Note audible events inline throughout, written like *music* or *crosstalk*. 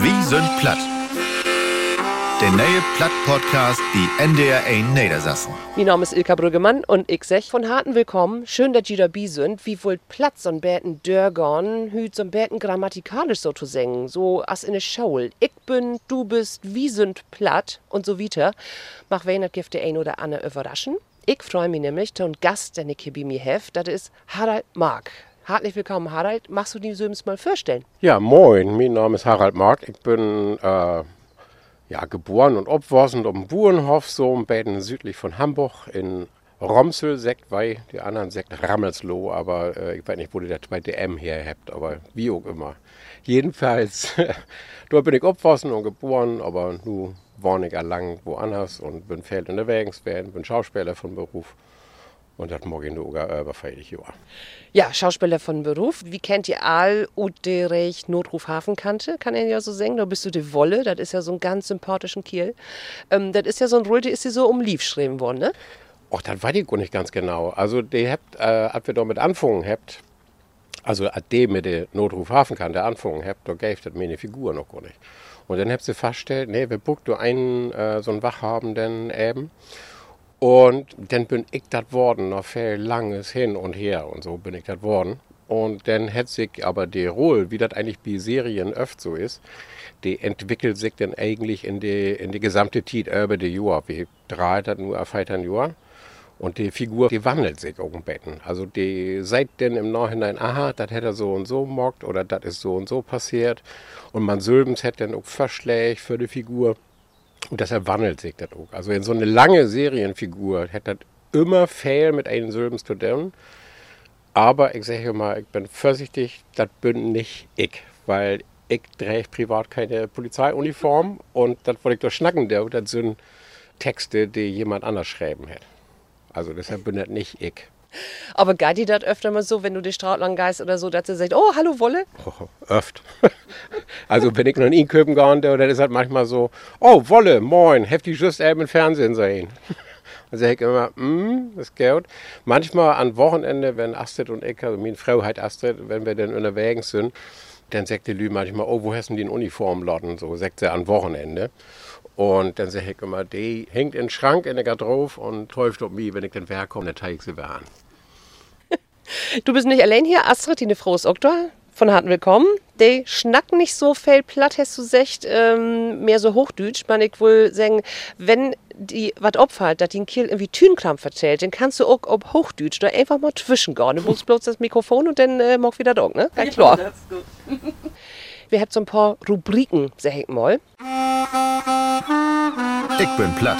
Wie sind platt? Der neue Platt-Podcast, die NDR 1 Niedersassen. Mein Name ist Ilka Brüggemann und ich sag von harten Willkommen. Schön, dass ihr dabei sind. Wie wollt Platz so ein Bärten Dörgern, hüt so ein Bärten grammatikalisch so zu singen, so as in ne Schaul. Ich bin, du bist, wie sind platt und so weiter. Mach wen das Gift der ein oder andere überraschen. Ich freue mich nämlich, den Gast, den ich hier bei mir habe, das ist Harald Mark. Herzlich willkommen, Harald. Machst du die Söms mal vorstellen? Ja, moin, mein Name ist Harald Mark. Ich bin äh, ja, geboren und aufgewachsen auf dem Burenhof, so ein bisschen südlich von Hamburg in Romsel, sagt weil die anderen sagt Rammelsloh, aber äh, ich weiß nicht, wo ihr das bei DM her habt, aber wie auch immer. Jedenfalls, *laughs* dort bin ich aufgewachsen und geboren, aber nun wohne ich lang woanders und bin Feld unterwegs, bin Schauspieler von Beruf. Und das mag ich nur über 40 Jahre. Ja, Schauspieler von Beruf. Wie kennt ihr all Uderich Notruf Hafenkante? Kann er ja so singen. Da bist du die Wolle. Das ist ja so ein ganz sympathischen Kiel. Ähm, das ist ja so ein Roll, die ist dir so um Lief geschrieben worden, ne? Och, das weiß ich gar nicht ganz genau. Also, die habt, äh, als wir damit anfangen habt, also als die mit der Notruf Hafenkante anfangen habt, da gäbe das meine Figur noch gar nicht. Und dann habt sie festgestellt, nee, wir bucht nur einen, äh, so einen Wachhabenden eben. Und dann bin ich das worden, noch viel langes hin und her und so bin ich das worden. Und dann hat sich aber die Rolle, wie das eigentlich bei Serien öfter so ist, die entwickelt sich dann eigentlich in die, in die gesamte Zeit über die Jahr. Wir drehen das nur auf ein Jahr. Und die Figur, die wandelt sich auch ein Betten. Also die seid denn im Nachhinein, aha, das hätte er so und so mockt oder das ist so und so passiert. Und man Sülbens hätte dann auch Verschläge für die Figur. Und deshalb wandelt sich das auch. Also in so eine lange Serienfigur hätte das immer fail mit einem Silben zu tun. Aber ich sage mal, ich bin vorsichtig, das bin nicht ich. Weil ich trage privat keine Polizeiuniform und das wollte ich doch schnacken, das sind Texte, die jemand anders schreiben hätte. Also deshalb bin das nicht ich. Aber geht die das öfter mal so, wenn du die Straße lang gehst oder so, dass sie sagt, oh, hallo Wolle? Oh, öft. *laughs* also wenn ich noch in Köpen gehe, dann ist halt manchmal so, oh, Wolle, moin, heftig just eben im Fernsehen sehen. *laughs* Dann sage ich immer, mm, das geht. Manchmal am Wochenende, wenn Astrid und ich, also meine Frau halt Astrid, wenn wir dann unterwegs sind, dann sagt die Lü manchmal, oh, wo hast du die in Uniform lotten? So sagt sie am Wochenende. Und dann sage ich immer, die hängt in den Schrank in der Garderobe und täuft auf mich, wenn ich dann herkomme, dann teile ich sie wieder an. *laughs* Du bist nicht allein hier, Astrid, die eine Frau ist Oktor von Harten Willkommen. Die schnacken nicht so viel platt, hast du gesagt, ähm, mehr so Hochdütsch. Man, ich will sagen, wenn die was opfert, dass die ein Kiel irgendwie Tünkram vertellt, dann kannst du auch ob Hochdütsch da einfach mal zwischengehen. Du musst bloß das Mikrofon und dann äh, mag wieder da, ne? Ja, klar. *laughs* Wir haben so ein paar Rubriken, sag ich mal. Ich bin platt.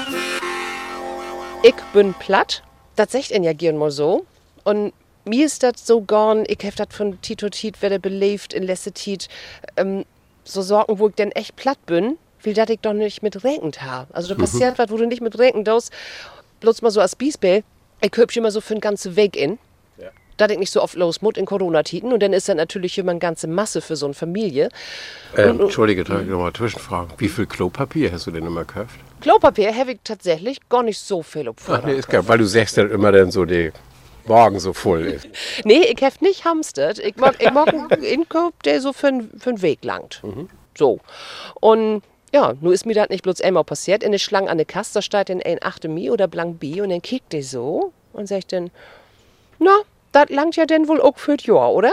Ich bin platt. Das sagt ihn ja gern mal so. Und mir ist das so gern, ich habe das von Tito Tit, wer der belebt in letzter Tit, ähm, so Sorgen, wo ich denn echt platt bin, will das ich doch nicht mit regnet habe. Also da passiert was, wo du nicht mit regnet hast. Bloß mal so als Biesbell, ich hübsch immer so für einen ganzen Weg in. Da ich nicht so oft los muss in Corona-Titen. Und dann ist das natürlich immer eine ganze Masse für so eine Familie. Äh, Entschuldige, darf ich nochmal zwischenfragen. Wie viel Klopapier hast du denn immer gekauft? Klopapier habe ich tatsächlich gar nicht so viel Ach nee, ist klar, weil du sagst ja immer dann so, die Wagen so voll ist. *laughs* Nee, ich habe nicht hamstert. Ich mag, ich mag einen Inkauf, der so für, für einen Weg langt. So. Und ja, nun ist mir das nicht bloß einmal passiert. In der Schlange an der Kasse steht dann ein 8 Mi oder blank B und dann kickt der so und sagt dann, na, das langt ja denn wohl auch für das Jahr, oder?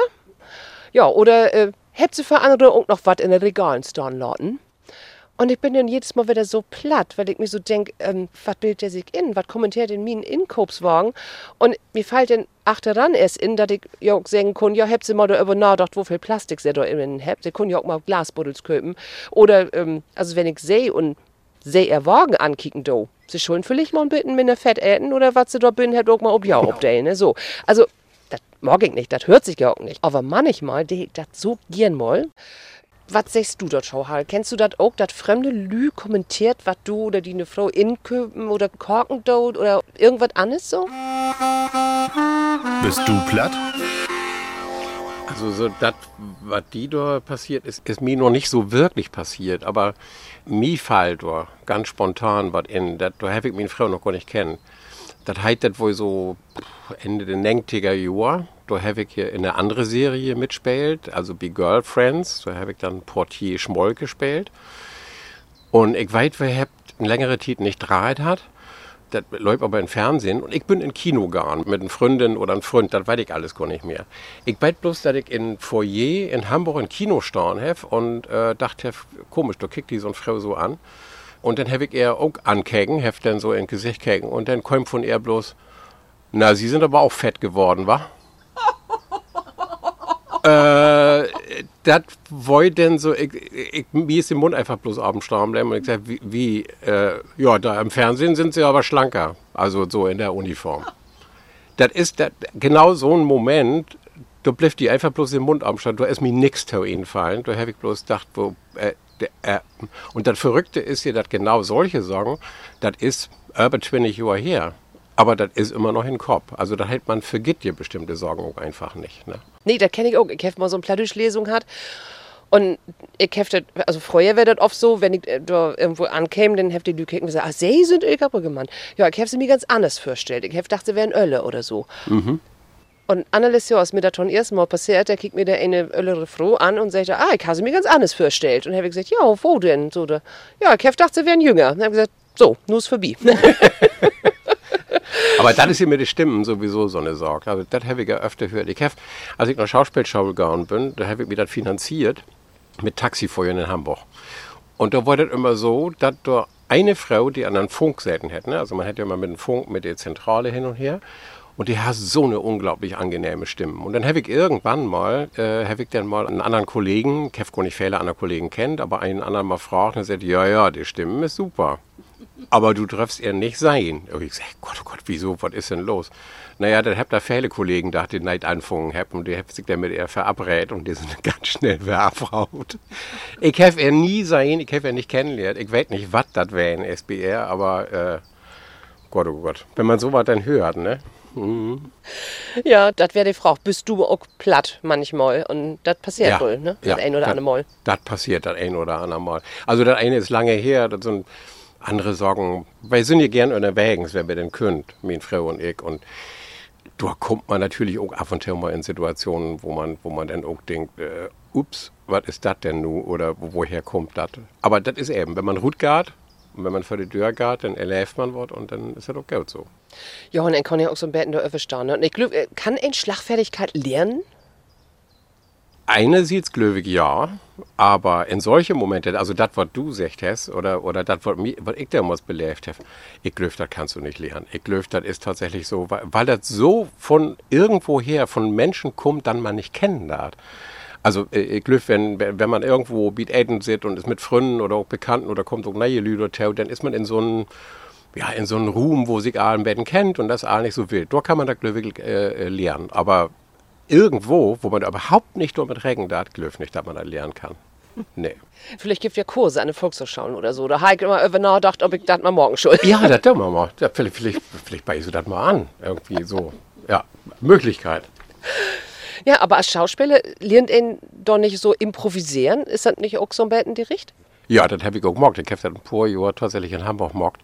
Ja, oder äh, habt ihr für andere auch noch was in den Regalen stehen lassen? Und ich bin dann jedes Mal wieder so platt, weil ich mir so denke, ähm, was bildet der sich in? Was kommentiert in meinen Inkaufswagen? Und mir fällt dann achteran erst in, dass ich ja auch sagen kann, ja, habt ihr mal darüber nachgedacht, wie viel Plastik ihr da innen habt? Ihr könnt ja auch mal Glasbuddels köpen. Oder, ähm, also wenn ich sehe und sehe ihr Wagen ankicken, do, sie schon vielleicht mal bitten mit einer Fett äten oder was sie da bin, habt auch mal ob ja, ob der, ne? So. Also, ich nicht, das hört sich ja auch nicht. Aber manchmal, die ich das so gern mal. Was sagst du dort, Schauhal? Kennst du das auch, dass fremde Lü kommentiert, was du oder die eine Frau inköpen oder korken dort oder irgendwas anderes so? Bist du platt? Also so das, was die da passiert ist, ist mir noch nicht so wirklich passiert. Aber mir fällt da ganz spontan was in, da habe ich meine Frau noch gar nicht kennen. Das heißt das wohl so Ende der 90er Jahre. Habe ich hier in eine andere Serie mitgespielt, also Be Girlfriends, da habe ich dann Portier Schmoll gespielt. Und ich weiß, wer habt eine längere Zeit nicht draht hat. Das läuft aber im Fernsehen und ich bin in Kino gegangen mit einer Freundin oder einem Freund, das weiß ich alles gar nicht mehr. Ich weiß bloß, dass ich in Foyer in Hamburg ein Kino stehen habe und äh, dachte, komisch, da kickt die so eine Frau so an. Und dann habe ich ihr auch ankegen, habe dann so in Gesicht kegen und dann kommt von ihr bloß, na, Sie sind aber auch fett geworden, wa? Äh, das wollte denn so, ich, ich, mir ist im Mund einfach bloß Stamm bleiben und ich sage, wie, wie äh, ja, da im Fernsehen sind sie aber schlanker, also so in der Uniform. Das ist dat, genau so ein Moment, da bleibt die einfach bloß im Mund am Stand, da ist mir nichts zu ihnen fallen, da habe ich bloß gedacht, wo, äh, äh, und das Verrückte ist hier, dass genau solche Sorgen, das ist über 20 Jahre her. Aber das ist immer noch im Kopf. Also da hält man vergibt dir bestimmte Sorgen auch einfach nicht. Ne? Nee, das kenne ich auch. Ich habe mal so eine Plattdeutsch-Lesung hat. Und ich habe also früher wäre das oft so, wenn ich äh, da irgendwo ankäme, dann hätte die Leute gesagt, ah, sie sind Ölkabrückemann. Ja, ich habe sie mir ganz anders vorgestellt. Ich habe gedacht, sie wären Ölle oder so. Mhm. Und anderes Jahr ist mir das schon ersten Mal passiert, da kriegt mir der eine ältere Frau an und sagt, ah, ich habe sie mir ganz anders vorgestellt. Und habe ich gesagt, ja, wo denn? So, da, ja, ich habe gedacht, sie wären jünger. Und habe gesagt, so, nur ist vorbei. *laughs* *laughs* Aber das ist mit den Stimmen sowieso so eine Sorge. Also, das habe ich ja öfter gehört. Ich hab, als ich noch Schauspielschau gegangen bin, da habe ich mir das finanziert mit Taxifeuern in Hamburg. Und da war das immer so, dass da eine Frau, die an einen Funk säten hätte, ne? also man hätte ja immer mit dem Funk, mit der Zentrale hin und her, und die hat so eine unglaublich angenehme Stimme. Und dann habe ich irgendwann mal, äh, habe ich dann mal einen anderen Kollegen, habe nicht viele andere Kollegen kennt, aber einen anderen mal gefragt und er sagt, ja, ja, die Stimme ist super aber du triffst ihr nicht sein. Und ich sag, Gott, oh Gott, wieso, was ist denn los? Naja, dann habt ihr viele Kollegen da, die nicht anfangen haben und die haben sich dann mit ihr verabredet und die sind *laughs* ganz schnell verabraut. Ich habe ihr nie sein, ich habe ihr nicht kennengelernt. Ich weiß nicht, was das wäre in SBR, aber äh, Gott, oh Gott, wenn man sowas dann hört, ne? Mhm. Ja, das wäre die Frage. Bist du auch platt manchmal? Und das passiert ja, wohl, ne? Das ja, ein oder andere Mal. Das passiert das ein oder andere Mal. Also das eine ist lange her, das sind andere sagen, wir sind ja gern unterwegs, wenn wir denn können, meine Frau und ich. Und da kommt man natürlich auch ab und zu mal in Situationen, wo man, wo man dann auch denkt, äh, ups, was ist das denn nun? Oder woher kommt das? Aber das ist eben, wenn man gut geht, und wenn man vor die Tür geht, dann erläuft man was und dann ist das auch gut so. Ja, und dann kann ja auch so ein Betten da öfter Und ich glaube, äh, kann ein Schlagfertigkeit lernen? Eine sieht's glöwig ja, aber in solchen Momenten, also das, was du gesagt hast, oder, oder das, was, was ich damals belebt habe, ich glaube, das kannst du nicht lernen. Ich glaube, das ist tatsächlich so, weil, weil das so von irgendwoher, von Menschen kommt, dann man nicht kennen darf. Also äh, ich glaube, wenn, wenn man irgendwo Beat Aiden sitzt und ist mit Freunden oder auch Bekannten oder kommt auch neue Leute, dann ist man in so einem ja, in so einem Ruhm, wo sich allen Betten kennt und das all nicht so wild. Dort kann man das wirklich äh, lernen. Aber irgendwo, wo man überhaupt nicht damit rechnen darf, glöf nicht, dass man das lernen kann. Nee. Vielleicht gibt es ja Kurse an den Volkshochschulen oder so. Da habe ich immer über nachgedacht, ob ich das mal morgen schon. Ja, das tun wir mal. Ja, vielleicht, vielleicht, vielleicht beiße das mal an. Irgendwie so. Ja, Möglichkeit. Ja, aber als Schauspieler lernt ihn doch nicht so improvisieren. Ist das nicht auch so ein Betten die Richt? Ja, das habe ich auch gemacht. Ich habe das ein paar Jahre tatsächlich in Hamburg gemacht.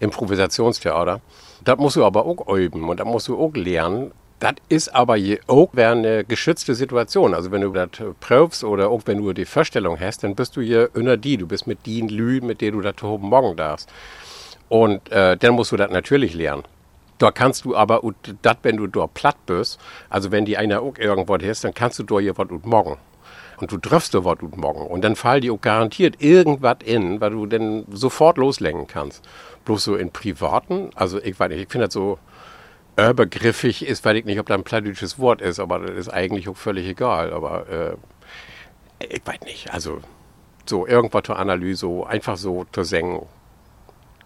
Improvisationstheater. Das musst du aber auch üben und das musst du auch lernen. Das ist aber auch eine geschützte Situation. Also wenn du das prüfst oder auch wenn du die Vorstellung hast, dann bist du hier unter die. Du bist mit den Lü, mit denen du das oben morgen darfst. Und äh, dann musst du das natürlich lernen. Da kannst du aber, das, wenn du dort platt bist, also wenn die einer auch irgendwas hast, dann kannst du dort hier was morgen. Und du triffst da was morgen. Und dann fallen die auch garantiert irgendwas in, weil du dann sofort loslenken kannst. Bloß so in privaten, also ich weiß nicht, ich finde das so, übergriffig ist, weiß ich nicht, ob das ein plattdeutsches Wort ist, aber das ist eigentlich auch völlig egal. Aber äh, ich weiß nicht, also so irgendwas zur Analyse, einfach so zu singen,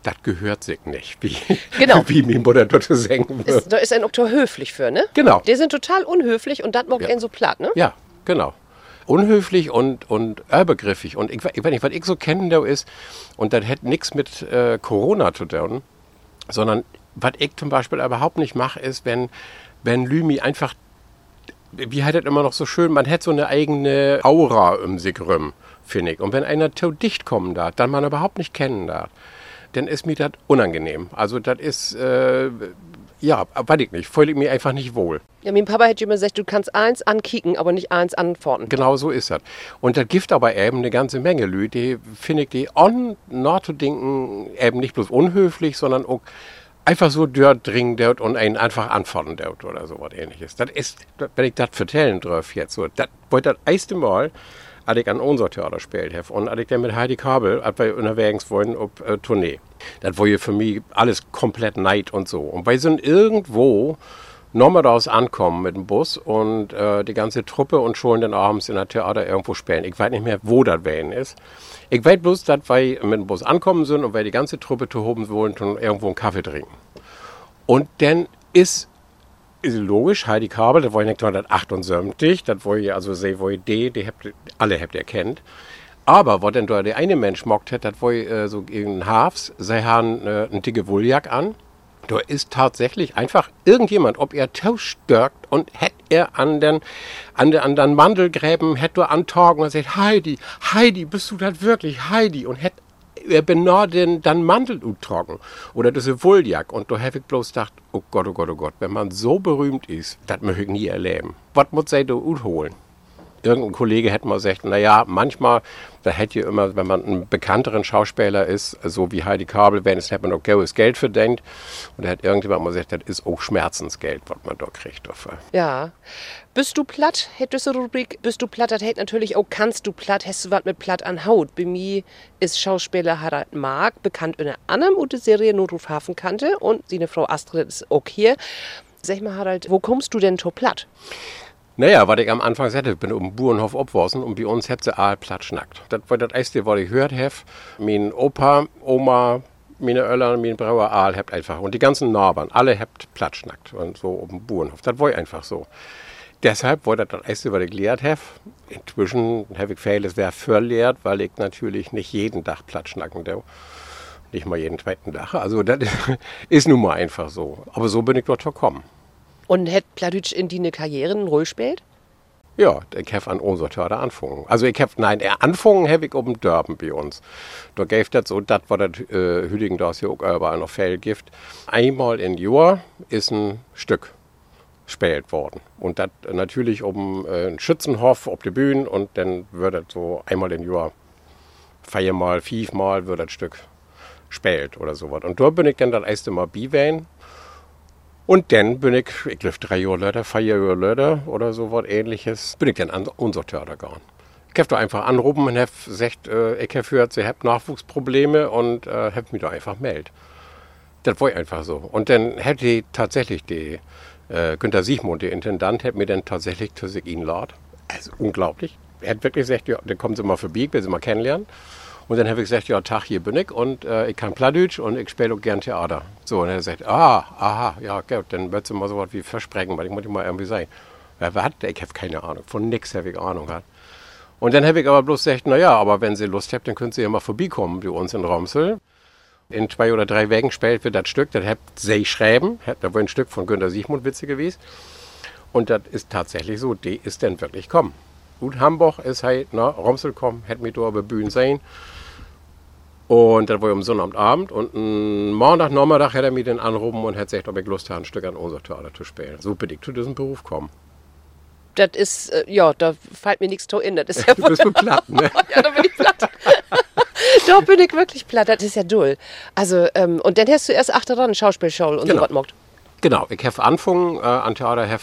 das gehört sich nicht, wie, genau. *laughs* wie mir Mutter dort zu singen ist, Da ist ein Doktor höflich für, ne? Genau. Die sind total unhöflich und das macht ja. einen so platt, ne? Ja, genau. Unhöflich und, und übergriffig. Und ich, ich weiß nicht, was ich so kenne, da ist, und das hat nichts mit äh, Corona zu tun, sondern was ich zum Beispiel überhaupt nicht mache, ist, wenn, wenn Lümi einfach, wie hat das immer noch so schön, man hat so eine eigene Aura sich rum, finde ich. Und wenn einer zu dicht kommen darf, dann man überhaupt nicht kennen darf, dann ist mir das unangenehm. Also das ist, äh, Ja, weiß ich nicht. Fühle ich mich einfach nicht wohl. Ja, mein Papa hätte immer gesagt, du kannst eins ankicken, aber nicht eins antworten. Genau so ist das. Und das gibt aber eben eine ganze Menge Leute, die finde ich, die on not to denken, eben nicht bloß unhöflich, sondern auch einfach so dort dringen dort und einen einfach antworten dort oder so was ähnliches. Das ist, wenn ich das vertellen darf jetzt so, das war das erste Mal, als ich an unser Theater gespielt habe und als ich dann mit Heidi Kabel, als wir unterwegs wollen, auf äh, Tournee. Das war ja für mich alles komplett neid und so. Und wir sind irgendwo raus ankommen mit dem Bus und äh, die ganze Truppe und schon dann abends in der Theater irgendwo spielen. Ich weiß nicht mehr, wo das Wellen ist. Ich weiß bloß, dass wir mit dem Bus ankommen sind und wir die ganze Truppe zu oben wollen und irgendwo einen Kaffee trinken. Und dann ist, ist logisch, Heidi Kabel, das war 1978, das war ja also sehr wohl die, die habt, alle habt ihr kennt. Aber was denn da der eine Mensch mockt hat, das war äh, so gegen Hafs, sie haben äh, einen dicke Wolljagd an da ist tatsächlich einfach irgendjemand, ob er tauschtörkt und hätte er an den, an den, an den Mandelgräben, hätte er antagen und sagt, Heidi, Heidi, bist du das wirklich, Heidi? Und hätte er benahe den dann Mandel utragen. Oder diese Wolljack. Und da habe ich bloß gedacht, oh Gott, oh Gott, oh Gott, wenn man so berühmt ist, das möchte ich nie erleben. Was muss er da holen? Irgendein Kollege hätte mal gesagt, naja, manchmal, da hätte ihr immer, wenn man ein bekannteren Schauspieler ist, so wie Heidi Kabel, wenn es hätte man auch gutes Geld verdient. Und da hat irgendjemand mal gesagt, das ist auch Schmerzensgeld, was man da kriegt dafür. Ja. Bist du platt? Hättest du Rubrik, bist du platt? Das hätte natürlich auch, kannst du platt? Hast du was mit platt an Haut? Bei mir ist Schauspieler Harald Mark bekannt in einer anderen guten Serie Notruf Hafenkante und seine Frau Astrid ist auch hier. Sag mal, Harald, wo kommst du denn to platt? Naja, was ich am Anfang sagte, ich bin um Burenhof abgewachsen und bei uns hat sie all platt schnackt. Das war das erste, was ich gehört habe. Mein Opa, Oma, meine Öller, mein Brauer Aal habt einfach. Und die ganzen Nachbarn, alle habt platt schnackt. Und so um den Burenhof. Das war einfach so. Deshalb war das das erste, was ich gelehrt habe. Inzwischen habe ich vieles wer verlehrt, weil ich natürlich nicht jeden Tag platt schnacken darf. Nicht mal jeden zweiten Tag. Also das *laughs* ist nun mal einfach so. Aber so bin ich dort gekommen. Und hat Pladütsch in die eine Karriere eine Rolle gespielt? Ja, ich habe an unserer Theater angefangen. Also ich habe, nein, er angefangen habe ich oben Dörben bei uns. Da gab das so, das war das äh, Hüdigen, ja auch überall noch Fehlgift. Einmal in Jahr ist ein Stück gespielt worden. Und das natürlich um äh, einen Schützenhof auf die Bühne und dann wird das so einmal im Jahr, viermal, fünfmal wird das Stück gespielt oder sowas. Und da bin ich dann das erste Mal bei und dann bin ich, ich glaube drei Jahre später, vier Jahre später oder so was ähnliches, bin ich dann an unser Theater gegangen. Ich habe da einfach anrufen und habe gesagt, äh, ich habe gehört, sie haben Nachwuchsprobleme und äh, habe mich da einfach meldet. Das war einfach so. Und dann hätte tatsächlich die äh, Günter Siegmund, der Intendant, hat mir dann tatsächlich zu sich einladen. Also unglaublich. Er hat wirklich gesagt, ja, dann kommen Sie mal vorbei, will Sie mal kennenlernen. Und dann habe ich gesagt, ja, Tag, hier bin ich und äh, ich kann Plattdeutsch und ich spiele auch gern Theater. So, und er sagt, ah, aha, ja, gut, dann wird du mal so was wie versprechen, weil ich muss mal irgendwie sein. Ja, was? Ich habe keine Ahnung, von nichts habe ich Ahnung. Hat. Und dann habe ich aber bloß gesagt, naja, aber wenn Sie Lust habt, dann können Sie ja mal vorbeikommen bei uns in Romsel. In zwei oder drei Wegen spielt wird das Stück, das habt Sie schreiben, da war ein Stück von Günter Siegmund Witze gewesen. Und das ist tatsächlich so, die ist dann wirklich kommen. Gut, Hamburg ist halt, na, Romsel kommen, hätte mich da über Bühnen sein. Und dann war ich am Sonnabendabend und am Montag, Nachmittag hat er mich dann angerufen und hat gesagt, ob ich Lust habe, ein Stück an unser Theater zu spielen. So bin ich zu diesem Beruf gekommen. Das ist, äh, ja, da fällt mir nichts zu in. Das ist ja *laughs* du bist so platt, ne? *laughs* ja, da bin ich platt. *laughs* da bin ich wirklich platt. Das ist ja dull. Also, ähm, und dann hast du erst achteran Schauspielshow und genau. so was gemacht. Genau, ich habe angefangen äh, an Theater, habe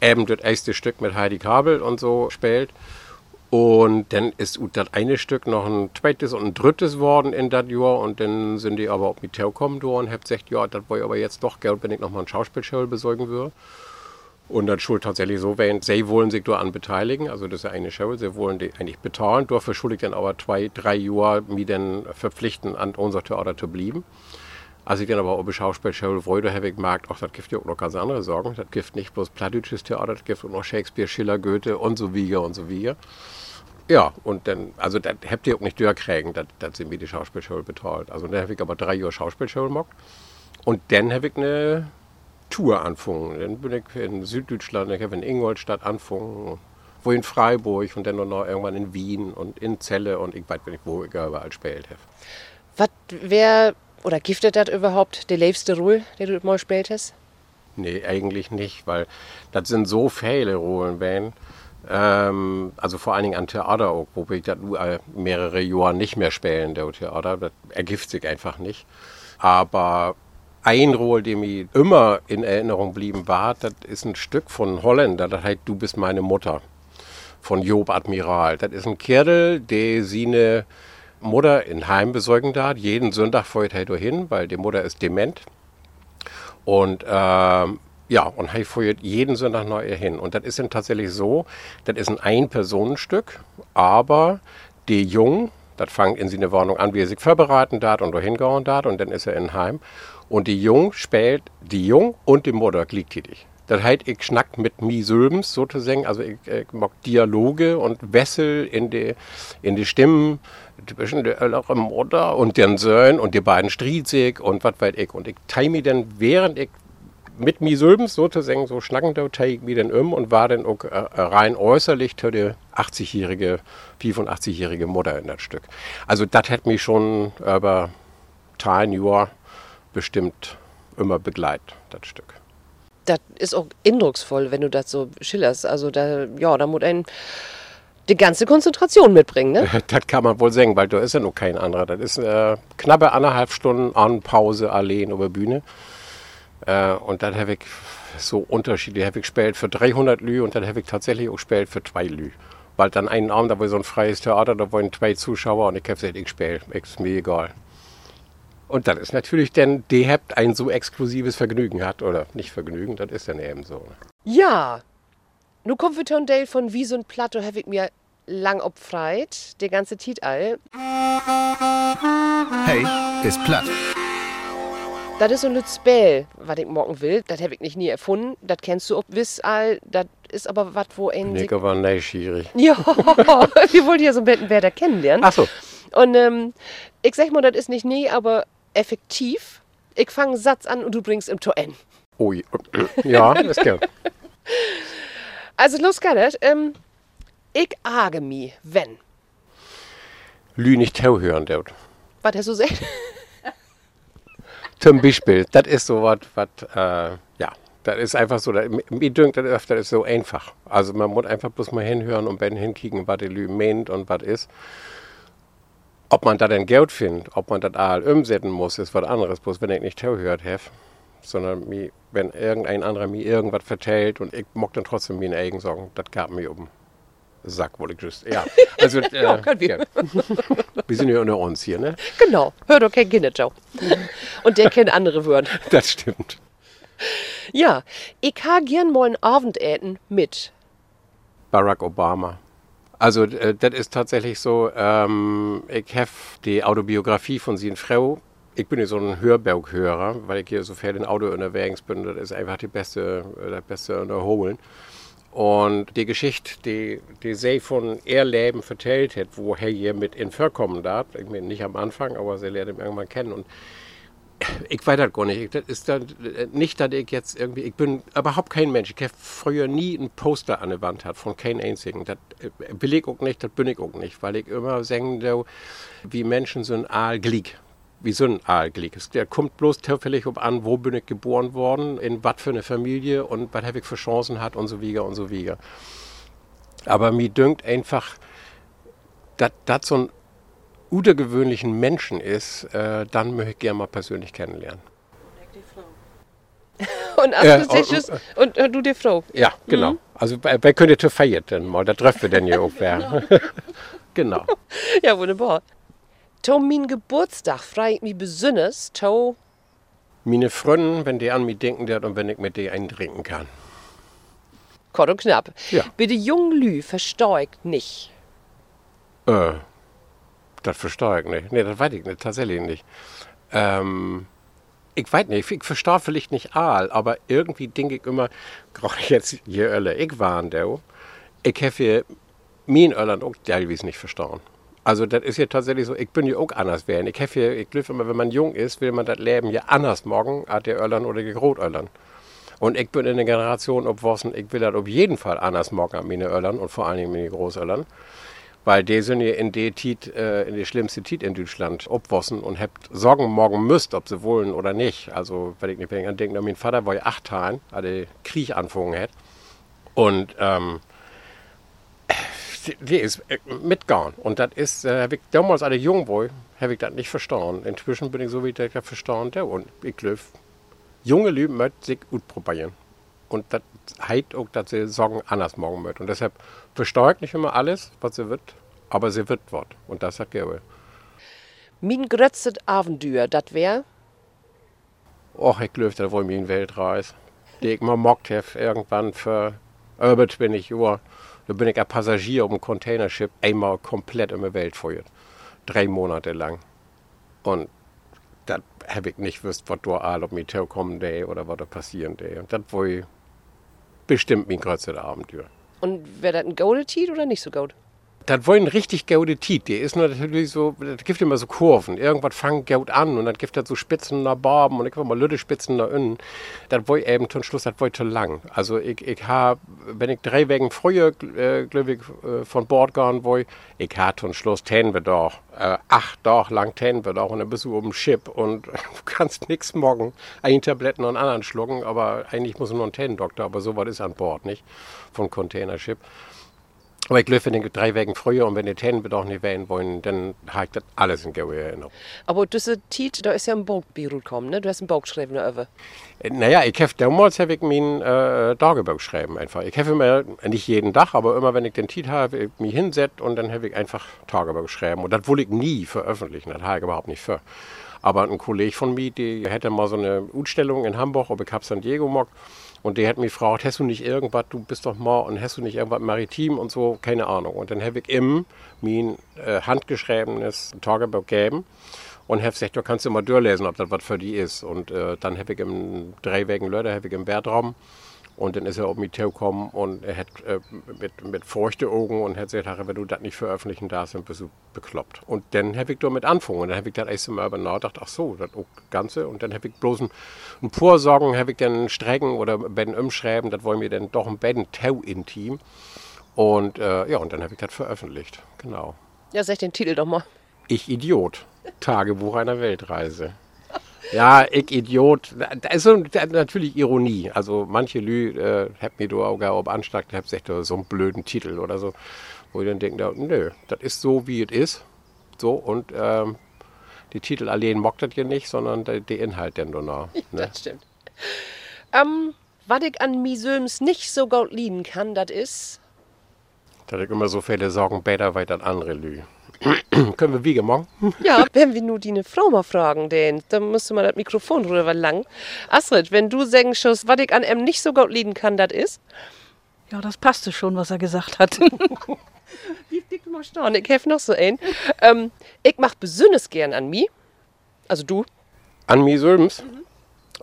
eben das erste Stück mit Heidi Kabel und so gespielt. Und dann ist das eine Stück noch ein zweites und ein drittes worden in das Jahr. Und dann sind die aber auch mit gekommen und haben gesagt, ja, das wollte ich aber jetzt doch Geld, wenn ich nochmal ein Schauspielschule besorgen würde. Und das schuld tatsächlich so, wenn sie wollen sich daran beteiligen, also das ist ja eine Show, sie wollen die eigentlich bezahlen, dafür schuldig dann aber zwei, drei Jahre mich dann verpflichten, an unser Theater zu bleiben. Als ich dann aber auch Schauspielschule wollte, habe ich gemerkt, ach, das gibt ja auch noch ganz andere Sorgen. Das gibt nicht bloß plattdeutsches Theater, das gibt auch noch Shakespeare, Schiller, Goethe und so weiter und so weiter. Ja, und dann, also das habt ihr auch nicht durchkriegen, das, sind mir die Schauspielschule bezahlt. Also dann habe ich aber drei Jahre Schauspielschule gemacht. Und dann habe ich eine Tour angefangen. Dann bin ich in Süddeutschland, ich habe in Ingolstadt angefangen, wo in Freiburg und dann noch irgendwann in Wien und in Celle und ich weiß nicht, wo ich überall gespielt habe. Was wäre, oder giftet das überhaupt, der liebste Rolle, den du mal gespielt hast? Nee, eigentlich nicht, weil das sind so viele Rollen, ähm, also vor allen Dingen an Theater auch, wo ich das mehrere Jahre nicht mehr spielen, der Theater, das ergibt sich einfach nicht. Aber ein Roll, der mir immer in Erinnerung blieben war, das ist ein Stück von Holländer, das heißt Du bist meine Mutter, von Job Admiral. Das ist ein Kerl, der seine Mutter in Heim besorgen darf. Jeden Sonntag fährt er hin, weil die Mutter ist dement. Und ähm, ja, und er fährt jeden Sonntag neu hin. Und das ist dann tatsächlich so, das ist ein Ein-Personenstück, aber die Jung, das fängt in seine Wohnung an, wie er sich vorbereiten darf und dahin gehen darf und dann ist er in Heim. Und die Jung spielt die Jung und die Mutter gleichzeitig. Das heißt, ich schnack mit mi Sülbens sozusagen, also ich, ich mag Dialoge und Wessel in die, in die Stimmen zwischen der älteren Mutter und den Söhnen und die beiden Striezig und was weiß ich. Und ich teile mir dann, während ich mit mi Sülbens sozusagen so schnacken, da teile ich mir dann um und war dann auch äh, rein äußerlich für die 80-jährige, 85-jährige Mutter in das Stück. Also das hat mich schon über ein Jahr bestimmt immer begleitet, das Stück. Das ist auch eindrucksvoll, wenn du das so schillerst. Also da, ja, da muss ein die ganze Konzentration mitbringen, ne? *laughs* das kann man wohl sagen, weil da ist ja noch kein anderer. Das ist äh, knappe anderthalb Stunden an Pause allein über Bühne. Äh, und dann habe ich so Unterschiede. habe ich gespielt für 300 Lü und dann habe ich tatsächlich auch gespielt für zwei Lü. Weil dann einen Abend, da war so ein freies Theater, da waren zwei Zuschauer und ich habe gesagt, ich spiele, ist mir egal. Und dann ist natürlich denn, die habt ein so exklusives Vergnügen hat, oder nicht Vergnügen, das ist dann eben so. Ja, nu kommt für Dale von Wie so ein Plato, habe ich mir lang obfreit, der ganze Titel. Hey, ist platt. Das ist so ein Lützbell, was ich morgen will. Das habe ich nicht nie erfunden. Das kennst du ob wiss all. Das ist aber was, wo ein. Nick war neugierig. Ja, *laughs* wir wollten ja so ein da kennenlernen. Ach so. Und ähm, ich sag mal, das ist nicht nie, aber effektiv. Ich fange einen Satz an und du bringst im Tor N. Ui, *coughs* ja, ist gern. Also los geht ähm, Ich age mi, wenn. Lü nicht hören, dort. Was hast du gesagt? Zum Beispiel, das ist so was, was, äh, ja, das ist einfach so, das, mir dünkt das öfter, ist so einfach. Also man muss einfach bloß mal hinhören und dann hinkicken, was die Lü meint und was ist. Ob man da denn Geld findet, ob man das all umsetzen muss, ist was anderes. Bloß wenn ich nicht gehört habe, sondern mi, wenn irgendein anderer mir irgendwas vertellt und ich mag dann trotzdem mir eigen sagen, das gab mir um. Sack, wollte ich just. Ja, *laughs* also, äh, ja, wir. Ja. wir sind ja unter uns hier, ne? Genau, hör doch kein Kinderschau. und der kennt andere Wörter. *laughs* Das stimmt. Ja, ich ha gern mal ein Abendessen mit. Barack Obama. Also äh, das ist tatsächlich so, ähm, ich habe die Autobiografie von seiner Frau. Ich bin ja so ein Hörberghörer, weil ich hier so viel in Auto unterwegs bin. Das ist einfach die beste, äh, das beste Unterholen. Und die Geschichte, die, die sie von ihr Leben vertellt hat, wo er hier mit in vorkommen darf, ich meine nicht am Anfang, aber sie lernt ihn irgendwann kennen. Und ich weiß das gar nicht. Das ist dann nicht, dass ich jetzt irgendwie, ich bin überhaupt kein Mensch. Ich habe früher nie ein Poster an der Wand hat von keinem einzigen. Das will ich auch nicht, das bin ich auch nicht, weil ich immer sage, wie Menschen so ein Aalglied. Wie so ein Aalglied. Der kommt bloß zufällig an, wo bin ich geboren worden, in was für eine Familie und was habe ich für Chancen hat und so weiter und so weiter. Aber mir dünkt einfach, dass das so ein außergewöhnlichen Menschen ist, äh, dann möchte ich gerne mal persönlich kennenlernen. *laughs* und, äh, und, und, und, du die Frau. Ja, genau. Mhm. Also wer könnte feiern denn mal? Da treffen wir denn hier auch wer. *laughs* *laughs* genau. Ja, wunderbar. To mein Geburtstag frage ich mich besonders, to meine Freunde, wenn die an mich denken und wenn ich mit denen eintrinken kann. Kort und knapp. Ja. Bitte jungen Lü versteuert nicht. Äh, das verstehe ich nicht. Nee, das weiß ich nicht, tatsächlich nicht. Ähm, ich weiß nicht, ich verstehe vielleicht nicht all, aber irgendwie denke ich immer, *laughs* gerade jetzt hier Ölle, ich war der, ich habe hier mein Irland auch teilweise nicht verstanden. Also das ist ja tatsächlich so, ich bin ja auch anders werden. Ich habe hier, ich glaube immer, wenn man jung ist, will man das Leben ja anders morgen als der Irland oder der Großirland. Und ich bin in der Generation obwossen, ich will das auf jeden Fall anders morgen an meine Irland und vor allen Dingen meine Großirland. Weil die sind ja in die Tiet, äh, in die schlimmste Tiet in Deutschland obwossen und habt Sorgen morgen müsst, ob sie wollen oder nicht. Also, wenn ich nicht denke, mein Vater war ja acht Jahren, hat den Krieg angefangen hat. Und, ähm, die, ist äh, mitgegangen. Und das ist, äh, ich damals, als ich jung war, habe ich das nicht verstanden. Inzwischen bin ich so wie ich das verstanden. Und ich glaube, junge Leute möchten sich gut probieren. Und das heißt auch, dass sie Sorgen anders morgen möchten. Und deshalb versteuert nicht immer alles, was sie wird, aber sie wird was. Und das hat Gerbe. Mein grötztes Abenteuer, das wäre? Och, ich glaube, da wollen wir in Weltreise. Die ich mal mockt habe, irgendwann für über 20 Jahre. Da bin ich ein Passagier auf einem Containership einmal komplett in der Welt feuert. Drei Monate lang. Und das habe ich nicht gewusst, was da all auf mich kommen oder was da passieren day. Und das war bestimmt mein größtes Abenteuer. Und wäre das ein Goldetit oder nicht so gut? Das ein richtig gaude Tiet. Der ist nur natürlich so, das gibt immer so Kurven. Irgendwas fängt gaut an und dann gibt es so Spitzen nach Barben und ich mal Lütte Spitzen nach innen. Das war eben zum Schluss, das zu lang. Also ich, ich habe, wenn ich drei Wegen früher, äh, glaube ich, äh, von Bord gegangen war, ich hatte zum Schluss tänen wir doch, äh, acht Tage lang tänen wir doch und dann bist du oben Chip und *laughs* du kannst nichts morgen, ein Tabletten und anderen schlucken, aber eigentlich muss nur ein Tänendoktor, aber sowas ist an Bord, nicht? Von Containership. Aber ich glaube, wenn die drei Wegen früher und wenn die Tänen doch nicht wählen wollen, dann habe ich das alles in Gehör Erinnerung. Aber diese Tit, da ist ja ein Buchbüro gekommen, ne? Du hast ein Buch geschrieben darüber. Äh, naja, ich habe damals hab ich mein äh, Tagebuch geschrieben einfach. Ich habe immer, nicht jeden Tag, aber immer wenn ich den Tit habe, ich mich hinsetzt und dann habe ich einfach Tagebuch geschrieben. Und das wollte ich nie veröffentlichen, das habe ich überhaupt nicht für. Aber ein Kollege von mir, der hätte mal so eine Ausstellung in Hamburg, ob ich habe San Diego gemacht. Und der hat mich gefragt, hast du nicht irgendwas, du bist doch mal und hast du nicht irgendwas maritim und so, keine Ahnung. Und dann habe ich ihm mein äh, handgeschriebenes Tagebuch gegeben und habe gesagt, du kannst immer durchlesen, ob das was für die ist. Und äh, dann habe ich im drei Wegen Leute, habe ich im Bertraum und dann ist er auf mich gekommen und er hat äh, mit, mit feuchten Augen und hat gesagt, wenn du das nicht veröffentlichen darfst, dann bist du bekloppt. Und dann habe ich damit angefangen. Und dann habe ich das erste Mal nachgedacht, ach so, das Ganze. Und dann habe ich bloß ein, ein Vorsorgen, habe ich dann strecken oder Ben umschreiben, das wollen wir dann doch ein Ben Tau intim. Und äh, ja, und dann habe ich das veröffentlicht. Genau. Ja, sag den Titel doch mal. Ich Idiot. Tagebuch einer Weltreise. Ja, ich Idiot. Das ist so, natürlich Ironie. Also manche Lü äh, hat mir da auch ob Anschlag, hab gesagt, so einen blöden Titel oder so. Wo ich dann denke, nö, das ist so, wie es ist. So, und ähm, die Titel allein mockt das hier nicht, sondern der, der Inhalt denn danach. *laughs* Ne? Das stimmt. Ähm, was ich an Misöms nicht so gut lieben kann, das ist. Dass ich immer so viele Sorgen besser weiter als andere Lü. *clears throat* Können wir wie morgen? ja, wenn wir nur die eine Frau mal fragen, denn dann müsste man das Mikrofon rüber lang. Astrid, wenn du sagen schaust, was ich an em nicht so gut lieben kann, das ist? Ja, das passte schon, was er gesagt hat. *laughs* Wie dick mal staunen, ich helfe noch so ein. Ähm, ich mach besonders gern an mi. Also du? An mi Sülms? Mhm.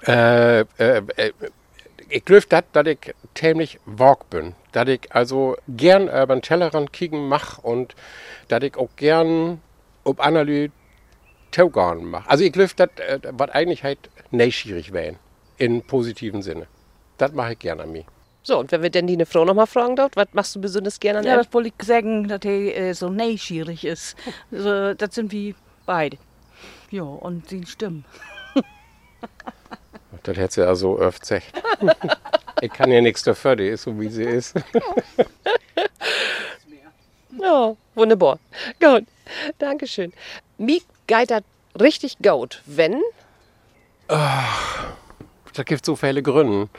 Äh, äh, äh, ich glaube, dass ich ziemlich wog bin. Dass ich also gern über den Tellerrand kicken mach und dass ich auch gern ob Analyse Taugarn mache. Also ich glaube, das, äh, was eigentlich halt neugierig wäre, in positiven Sinne. Das mache ich gerne an mir. So, und wenn wir denn die eine Frau nochmal fragen dort, was machst du besonders gerne an Ja, das wollte ich sagen, dass er äh, so neugierig ist. Also, das sind wir beide. Ja, und die Stimmen. *laughs* das hätte sie ja so oft gesagt. *laughs* ich kann ja nichts dafür, die ist so, wie sie ist. *laughs* Ja, wunderbar. Gut. Dankeschön. Mir geht das richtig gut, wenn? Ach, da gibt es so viele Gründe.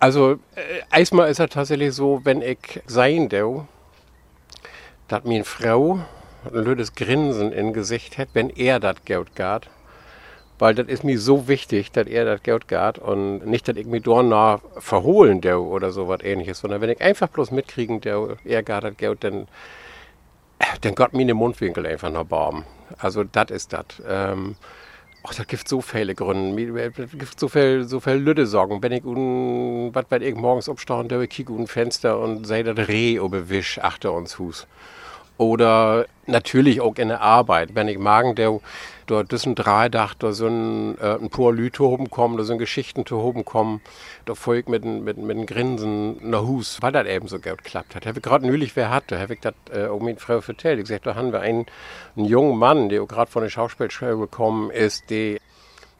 Also, äh, erstmal ist es tatsächlich so, wenn ich sein darf, dass meine Frau ein blödes Grinsen im Gesicht hat, wenn er das Geld geht. Weil das ist mir so wichtig, dass er das Geld geht und nicht, dass ich mich dort verholen der oder so was ähnliches, sondern wenn ich einfach bloß mitkriegen, der er geht das Geld, dann, dann Gott mir den Mundwinkel einfach nach Baum. Also das ist das. Ähm, Ach, da gibt so viele Gründe. Es gibt so viel, so viel Lüde Sorgen. Wenn ich un, was wenn ich morgens aufstehe, da kicke ein Fenster und sehe das Reh oben Wisch achter uns Hus. Oder natürlich auch in der Arbeit. Wenn ich magen, der dort ein Dreidach, da so ein, äh, ein paar Leute oben kommen, da sind Geschichten zu oben kommen, da folgt mit, mit, mit einem Grinsen nach Hus, weil das eben so geklappt hat. Habe ich gerade neulich wer hatte, habe ich das äh, auch mit Frau vertellt. Ich gesagt, da haben wir einen, einen jungen Mann, der gerade von der Schauspielschule gekommen ist, der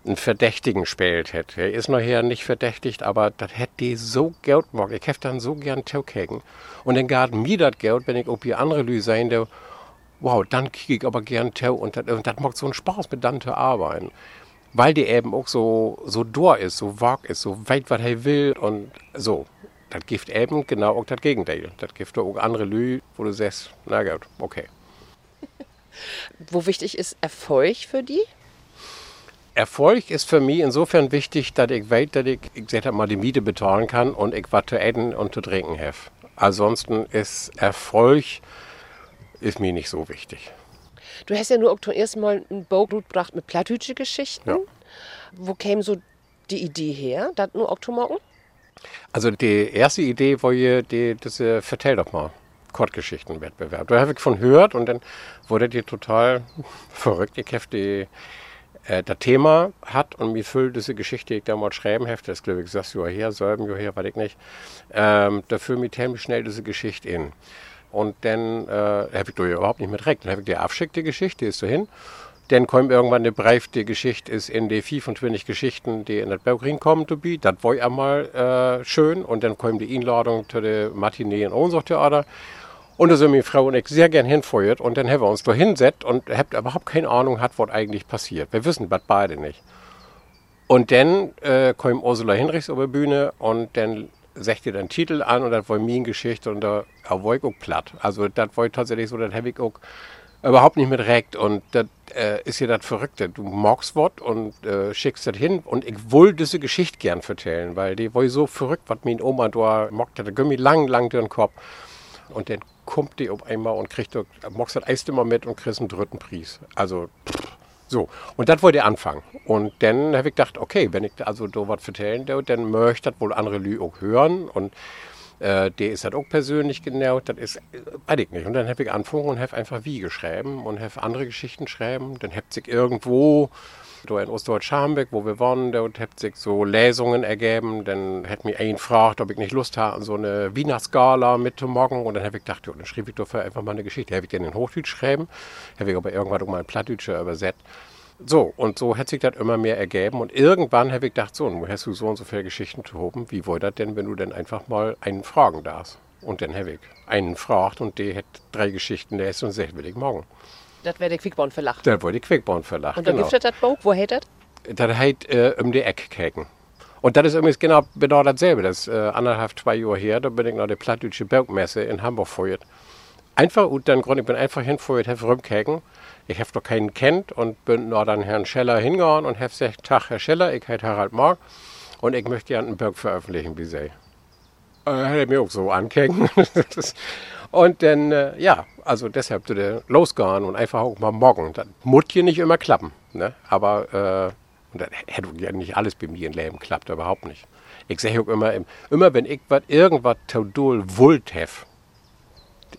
einen Verdächtigen spielt hätte. Er ist nachher nicht verdächtigt, aber das hätte die so Geld gemacht. Ich hätte dann so gern Taukegen. Und dann gab mir das Geld, wenn ich ob hier andere Leute sein, der, wow, dann kriege ich aber gern Tau. Und das, und das macht so einen Spaß, mit dann zu arbeiten. Weil die eben auch so, so durch ist, so wag ist, so weit, was er will und so. Das gibt eben genau auch das Gegenteil. Das gibt auch andere Lü, wo du sagst, na gut, okay. *laughs* Wo wichtig ist Erfolg für die? Erfolg ist für mich insofern wichtig, dass ich weiß, dass ich, ich sag mal, die Miete bezahlen kann und ich was zu essen und zu trinken habe. Ansonsten ist Erfolg ist mir nicht so wichtig. Du hast ja nur zum ersten Mal ein Buch gebracht mit plattdeutsche Geschichten. Ja. Wo käme so die Idee her, das nur Oktober? Also die erste Idee war ja, die, das äh, Vertell doch mal. Kurzgeschichtenwettbewerb. Da habe ich von gehört und dann wurde die total *laughs* verrückt. Ich habe die äh, das Thema hat und mir füllt diese Geschichte, die ich damals schreiben hefte, das glaube ich sechs Jahre her, Jahre her, weiß ich nicht, ähm, da füllt mir ziemlich schnell diese Geschichte in. Und dann äh, habe ich da überhaupt nicht mit recht. Dann habe ich die abschickt, die Geschichte, die ist so hin. Dann kommt irgendwann der Brief, die Geschichte ist in die 25 Geschichten, die in das Buch reinkommen, to be. Das war einmal äh, schön. Und dann kommt die Einladung zu der Matinee in Ohnsucht-Theater. Und da sind meine Frau und ich sehr gern hinfeuert. Und dann haben wir uns da hinsetzt und habt überhaupt keine Ahnung, hat, was eigentlich passiert. Wir wissen das beide nicht. Und dann äh, kam Ursula Hinrichs auf die Bühne und dann sagt ihr den Titel an und das war meine Geschichte und da war ich auch platt. Also das war tatsächlich so, das habe ich auch überhaupt nicht mit recht und das äh, ist ja das Verrückte. Du magst was und äh, schickst das hin und ich will diese Geschichte gern erzählen, weil die war so verrückt, was meine Oma da mockte. Da gönnt mir lang, lang durch den Kopf. Und dann kommt die auf einmal und kriegt, mockst das Eis immer mit und kriegst einen dritten Preis. Also, so. Und das war der Anfang. Und dann habe ich gedacht, okay, wenn ich also da was erzählen darf, dann möchte das wohl andere Lü auch hören. Und äh, der ist halt auch persönlich genau, das ist, äh, weiß ich nicht. Und dann habe ich angefangen und habe einfach wie geschrieben und habe andere Geschichten geschrieben. Dann habe sich irgendwo, da in Ostdeutsch-Scharmbeck, wo wir waren, dort hat sich so Lesungen ergeben. Dann hat mich einen gefragt, ob ich nicht Lust habe, so eine Wiener Skala mitzumachen. Und dann habe ich gedacht, ja, dann schrieb ich dafür einfach mal eine Geschichte. Habe ich dann in Hochdeutsch geschrieben, habe ich aber irgendwann auch mal in Plattdeutsch übersetzt. So, und so hat sich das immer mehr ergeben. Und irgendwann habe ich gedacht, so, nun hast du so und so viele Geschichten zu haben. Wie wollt das denn, wenn du denn einfach mal einen fragen darfst? Und dann habe ich einen gefragt und der hat drei Geschichten, der ist und sagt, will ich morgen. Das wäre der Quickborn verlacht. Da wurde Quickborn verlacht. Und dann genau. gibt es das Buch, wo hält das? Das heißt äh, um die käken. Und das ist übrigens genau, genau dasselbe. Das ist äh, anderthalb, zwei Jahre her, da bin ich nach der Plattdeutsche Bergmesse in Hamburg gefeuert. Einfach, und dann Grund, ich bin einfach hinfeuert, habe rumkäken. Ich habe doch keinen kennt und bin nur dann Herrn Scheller hingehauen und habe gesagt, Tag, Herr Scheller, ich heiße Harald Mark und ich möchte gerne ein Berg veröffentlichen, wie Sie. Äh, hat er mir auch so ankäken. Und dann, äh, ja, also deshalb zu der losgehauen und einfach auch mal morgen. Das muss hier nicht immer klappen, ne? aber äh, und dann hätte ja nicht alles bei mir im Leben klappt, überhaupt nicht. Ich sage auch immer, immer wenn ich was irgendwas total wollt have,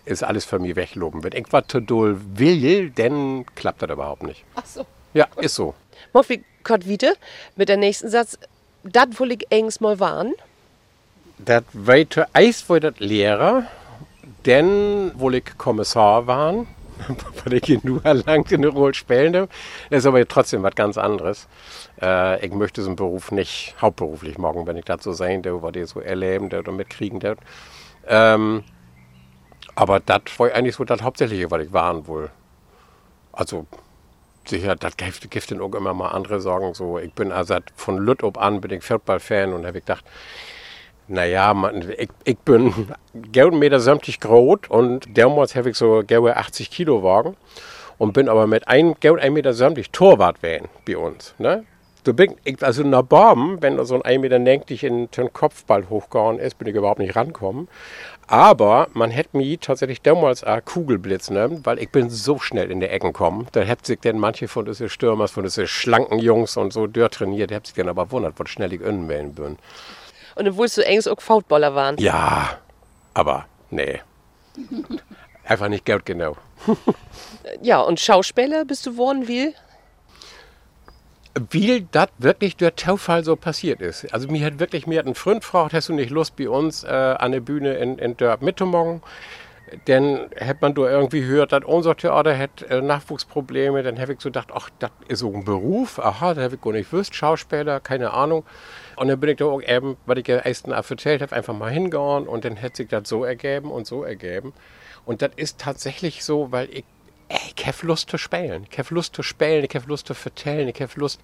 ist alles für mich wegloben. Wenn ich was total will, dann klappt das überhaupt nicht. Ach so. Ja, ist so. Mocht wie Gott wieder mit der nächsten Satz, das will ich engst mal warnen. Das weiter Eis war das Lehrer, denn wohl ich Kommissar waren, *laughs* weil ich hier nur erlangt in der darf. Das ist aber trotzdem was ganz anderes. Äh, ich möchte so einen Beruf nicht hauptberuflich machen, wenn ich so sein darf, was ich so erleben darf und mitkriegen darf. Ähm, aber das war eigentlich so das Hauptsächliche, was ich waren will. Also sicher, das gibt, dann auch immer mal andere Sorgen. So, ich bin also von Lüttop an bin ich Football-Fan und habe ich gedacht, naja, man, ich, ich bin gern Meter sämtlich groß und damals habe ich so gerne 80 Kilo wagen und bin aber mit einem gern 1 Meter Torwart wählen bei uns. Ne? Du ich, also in der Baum, wenn so ein 1 Meter dich in den Kopfball hochgehauen ist, bin ich überhaupt nicht rankommen. Aber man hätte mich tatsächlich damals auch Kugelblitz nehmen, weil ich bin so schnell in die Ecken gekommen. Da hätte sich denn manche von diesen Stürmers, von diesen schlanken Jungs und so durchtrainiert, hätte sich dann aber wundert, was schnell ich innen bin. Und dann wolltest du engst auch Fautballer waren. Ja, aber nee. Einfach nicht Geld genau. Ja, und Schauspieler bist du geworden, wie? Wie das wirklich der Taufall so passiert ist. Also mir hat wirklich, mir hat ein Freund gefragt, hast du nicht Lust bei uns äh, an der Bühne in, in Dörp mitzumachen? Dann hat man da irgendwie gehört, dass unser Theater hat äh, Nachwuchsprobleme. Dann habe ich so gedacht, ach, das ist so ein Beruf. Aha, das habe ich gar nicht gewusst. Schauspieler, keine Ahnung. Und dann bin ich da auch eben, was ich ja erst erzählt habe, einfach mal hingehauen. Und dann hat sich das so ergeben und so ergeben. Und das ist tatsächlich so, weil ich, ey, ich habe Lust zu spielen. Ich habe Lust zu spielen, ich habe Lust zu vertellen, ich habe Lust,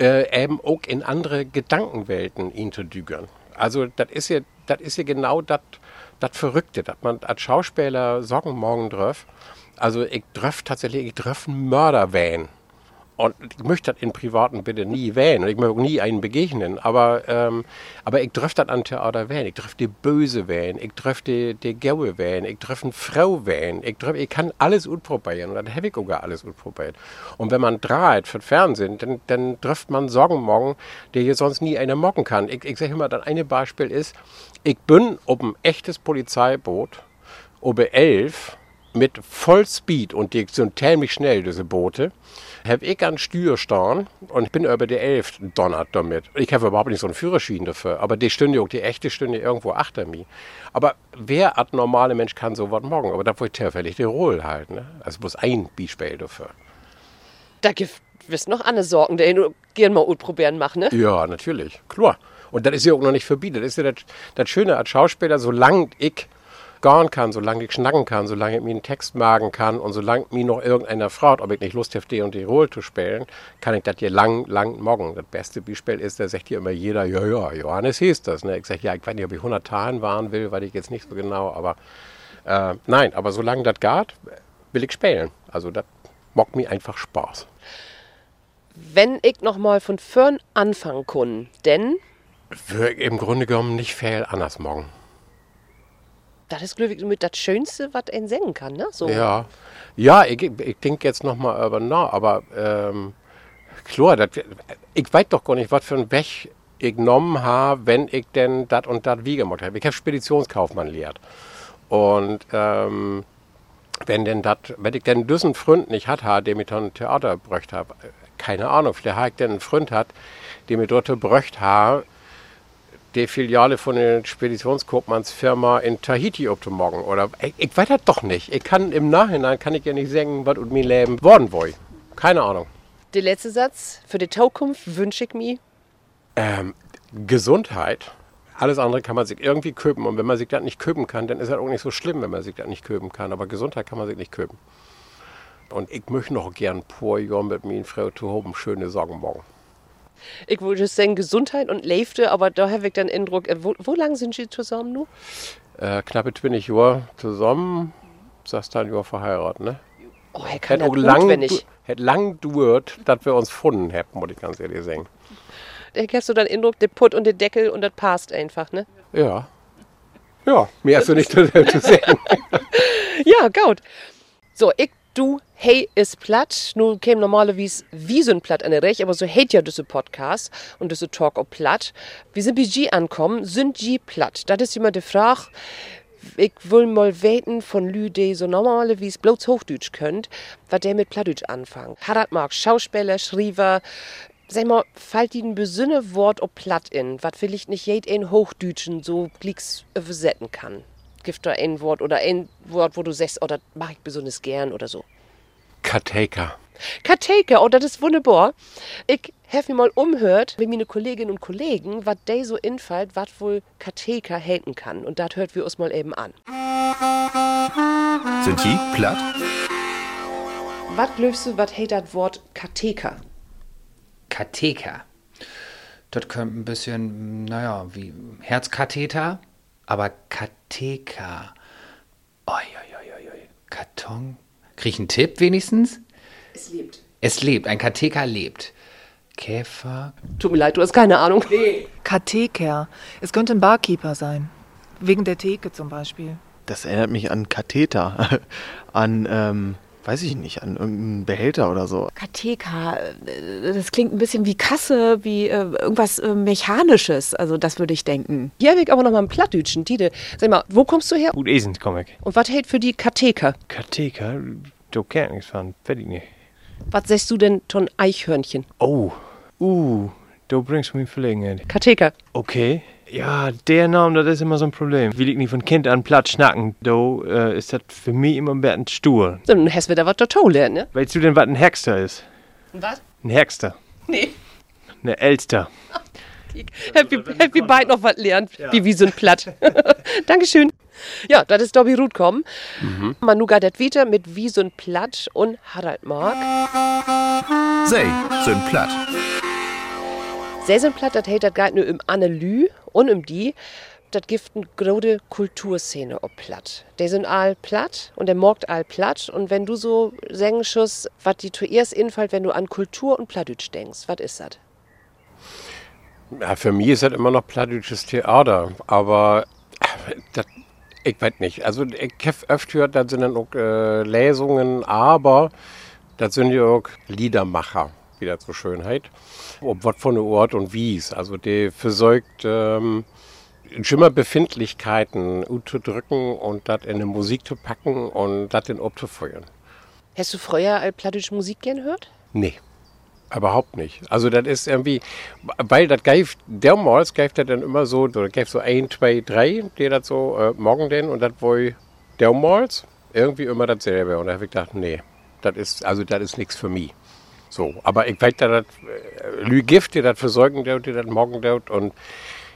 äh, eben auch in andere Gedankenwelten ihn zu dügern. Also das ist ja, das ist ja genau das, das Verrückte, dass man als Schauspieler Sorgen morgen drauf. Also ich treffe tatsächlich, ich treffe einen Mörder wählen. Und ich möchte das in Privaten bitte nie wählen. Und ich möchte nie einen begegnen. Aber, ähm, aber ich treffe das an Theater wählen. Ich treffe die Böse wählen. Ich treffe die, Gaue wählen. Ich treffe eine Frau wählen. Ich, treff, ich kann alles ausprobieren. Und dann habe ich sogar alles ausprobiert. Und wenn man dreht für Fernsehen, dann, dann trifft man Sorgen morgen, die hier sonst nie einer mocken kann. Ich, ich sage immer, das eine Beispiel ist, ich bin auf ein echtes Polizeiboot, ober 11, mit Vollspeed und die sind ziemlich schnell, diese Boote, habe ich an Steuer stehen und ich bin über die 11 donnert damit. Ich habe überhaupt nicht so einen Führerschein dafür, aber die Stunde, die echte Stunde irgendwo achter mir. Aber wer als normale Mensch kann so was morgen? Aber da wollte ich zufällig die Rolle halten. Ne? Also bloß ein Beispiel dafür. Da gibt es noch andere Sorgen, die du gerne mal probieren machen, ne? Ja, natürlich, klar. Und das ist ja auch noch nicht verbieten. Das ist ja das, das Schöne als Schauspieler, solange ich garen kann, solange ich schnacken kann, solange ich mir einen Text magen kann und solange mir noch irgendeiner fragt, ob ich nicht Lust habe, die und die Rolle zu spielen, kann ich das hier lang, lang morgen. Das beste Beispiel ist, da sagt hier immer jeder, ja, ja, Johannes hieß das. Ne? Ich sage, ja, ich weiß nicht, ob ich 100 Tagen waren will, weil ich jetzt nicht so genau, aber äh, nein, aber solange das geht, will ich spielen. Also das macht mir einfach Spaß. Wenn ich noch mal von vorn anfangen kann, denn Würde im Grunde genommen nicht viel anders morgen. Das ist, glaube ich, mit das Schönste, was ein singen kann, ne? So. Ja, ja ich, ich denke jetzt nochmal über nach, aber ähm, klar, dat, ich weiß doch gar nicht, was für ein Weg ich genommen habe, wenn ich denn das und das wie gemacht habe. Ich habe Speditionskaufmann lehrt. Und ähm, wenn denn dat, wenn ich denn diesen Freund nicht hat, ha, dem ich dann Theater bröcht habe, keine Ahnung, vielleicht habe ich denn einen Freund hat, dem ich dort bröcht habe, die Filiale von der Speditionskaufmannsfirma in Tahiti ob morgen oder ich, ich weiß das doch nicht. Ich kann im Nachhinein kann ich ja nicht sagen, was und mein Leben worden war. Keine Ahnung. Der letzte Satz, für die Zukunft wünsche ich mir, Ähm, Gesundheit. Alles andere kann man sich irgendwie köpen. Und wenn man sich das nicht köpen kann, dann ist das auch nicht so schlimm, wenn man sich das nicht köpen kann. Aber Gesundheit kann man sich nicht köpen. Und ich möchte noch gern paar Jahre mit mir Frau zu haben, schöne Sorgen morgen. Ich würde sagen Gesundheit und Leifte, aber da habe ich dann Eindruck, äh, wo, wo lang sind Sie zusammen nun? Äh, knappe 20 Jahre zusammen, sagst du ein Jahr verheiratet, ne? Oh, er kann Hätte auch lang, wenn ich. hätte lang dauert, dass wir uns gefunden hätten, muss ich ganz ehrlich sagen. Da hast du dann Eindruck, der Putt und der Deckel und das passt einfach, ne? Ja. Ja, mehr hast du nicht zu *laughs* zu sagen. *laughs* Ja, gut. So, ich, du, hey, ist platt. Nun käme normalerweise wie so ein Platt an der Recht, aber so hält ja diese Podcast und diese Talk auch platt. Wir sind bei G ankommen, sind G platt. Das ist immer die Frage. Ich will mal weten von Lü, die so normalerweise bloß Hochdeutsch könnt, was der mit Plattdeutsch anfangen. Harald Marx, Schauspieler, Schriever, Sag mal, fällt Ihnen besünne Wort ob platt in, was vielleicht nicht jed in Hochdeutschen so glicks übersetzen kann? Gibt da ein Wort oder ein Wort, wo du sagst, oh, das mach ich besonders gern oder so? Kateka. Kateke, oh, das ist wunderbar. Ich habe mir mal umhört, wie meine Kolleginnen und Kollegen, was de so infällt, was wohl Kateka halten kann. Und das hört wir uns mal eben an. Sind die platt? Was glaubst du, was hält das Wort Kateka? Katheter. Das könnte ein bisschen, naja, wie Herzkatheter, aber Katheter. Oi, oi, oi, oi, oi. Karton. Krieg ich einen Tipp wenigstens? Es lebt. Es lebt, ein Katheter lebt. Käfer. Tut mir leid, du hast keine Ahnung. Katheker. Es könnte ein Barkeeper sein. Wegen der Theke zum Beispiel. Das erinnert mich an Katheter. *laughs* an, ähm, weiß ich nicht, an irgendeinen Behälter oder so. Katheka, äh, das klingt ein bisschen wie Kasse, wie äh, irgendwas äh, Mechanisches. Also das würde ich denken. Hier habe ich aber noch mal ein Plattdütschen. Tide, sag mal, wo kommst du her? Gut Esens komme ich. Und was hält für die Katheka? Katheka, du kennst nichts von, fertig nicht. Was sagst du denn von Eichhörnchen? Oh, uh, du bringst mich in Verlegenheit. Katheka. Okay. Ja, der Name, das ist immer so ein Problem. Will ich nicht von Kind an platt schnacken, do äh, ist das für mich immer ein bisschen stur. Dann hast du da was total lernen, ne? Weißt du denn, was ein Hexter ist? Was? Ein Hexter. Nee. Eine Elster. Happy, happy bald noch was lernen, wie wie so ein Platt. *laughs* Dankeschön. Ja, das ist Dobby Ruth kommen. Mhm. Manu geht wieder mit wie so ein Platt und Harald Mark. Sei, so ein Platt. Säsenplatt, das hält das gar nur im Analy und im die. Das gibt eine große Kulturszene ob platt. Der sind all platt und der morgt all platt. Und wenn du so sagen schuss, was die zuerst infällt, wenn du an Kultur und Plattdeutsch denkst, was ist das? Ja, für mich ist das immer noch plattdeutsches Theater, aber das, ich weiß nicht. Also ich habe öfter gehört, das sind dann auch äh, Lesungen, aber das sind ja auch Liedermacher, wieder zur Schönheit. Ob was von der Ort und wie's. Also die versorgt ähm, Schimmerbefindlichkeiten zu drücken und das in die Musik zu packen und das in abzufeuern. Hast du früher all plattdeutsche Musik gern gehört? Nee. Überhaupt nicht. Also das ist irgendwie, weil das geift, damals geift das dann immer so, oder geift so ein, zwei, drei, die das so äh, morgen denn und das wohl damals irgendwie immer dasselbe. Und da habe ich gedacht, nee, das ist, also das ist nichts für mich. So, aber ich weiß, dass das äh, Lügift, die das versorgen, die das morgen dort und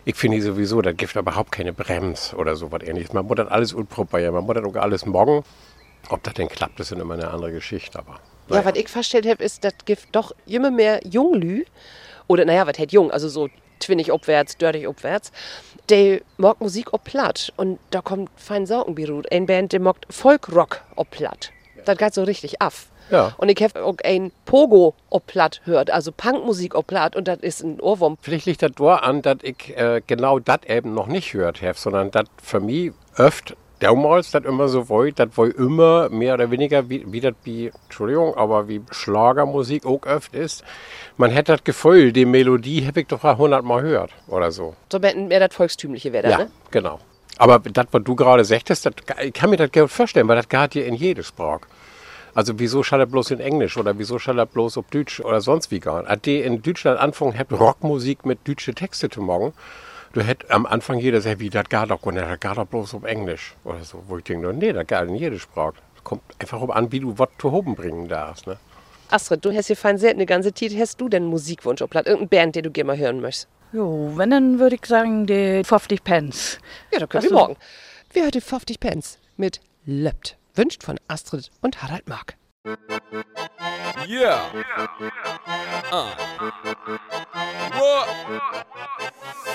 ich finde sowieso, das gibt überhaupt keine Brems oder so was ähnliches. Man muss das alles unprobieren, man muss das auch alles morgen. Ob das denn klappt, ist dann immer eine andere Geschichte, aber. Ja, was ich festgestellt habe, ist, das gibt doch immer mehr Junglü. Oder, naja, was hält jung? Also so twinnig abwärts, dördig abwärts. Der mag Musik ob platt. Und da kommt fein Saugenbirut. Ein Band, der mag Folkrock ob platt. Das geht so richtig af. Ja. Und ich habe auch ein Pogo ob platt hört, also Punkmusik ob platt. Und das ist ein Ohrwurm. Vielleicht liegt das daran, dass ich äh, genau das eben noch nicht gehört habe, sondern das für mich öfter damals das immer so war, das war immer mehr oder weniger wie, wie das wie, Entschuldigung, aber wie Schlagermusik auch oft ist. Man hätte das Gefühl, die Melodie habe ich doch hundertmal gehört oder so. So mehr das Volkstümliche wäre das, Ja, ne? genau. Aber das, was du gerade sagtest, das, ich kann mir das gut vorstellen, weil das geht hier in jede Sprache. Also wieso schall er bloß in Englisch oder wieso schall er bloß auf Deutsch oder sonst wie gar nicht. Hat die in Deutschland anfangen, hat Rockmusik mit deutschen Texte zu machen. Du hätt am Anfang jeder gesagt, wie, das geht doch gar nicht, das geht doch bloß auf Englisch oder so. Wo ich denke, nee, das geht in jede Sprache. Kommt einfach um an, wie du was zu oben bringen darfst. Ne? Astrid, du hast hier fein selten eine ganze Zeit. Hast du denn Musikwunsch ob platt? Irgendeine Band, den du gerne mal hören möchtest? Jo, wenn, dann würde ich sagen, die 50 Pence. Ja, da können Ach wir morgen. Wir hören die 50 Pence mit Löppt. Wünscht von Astrid und Harald Mark. Yeah. What?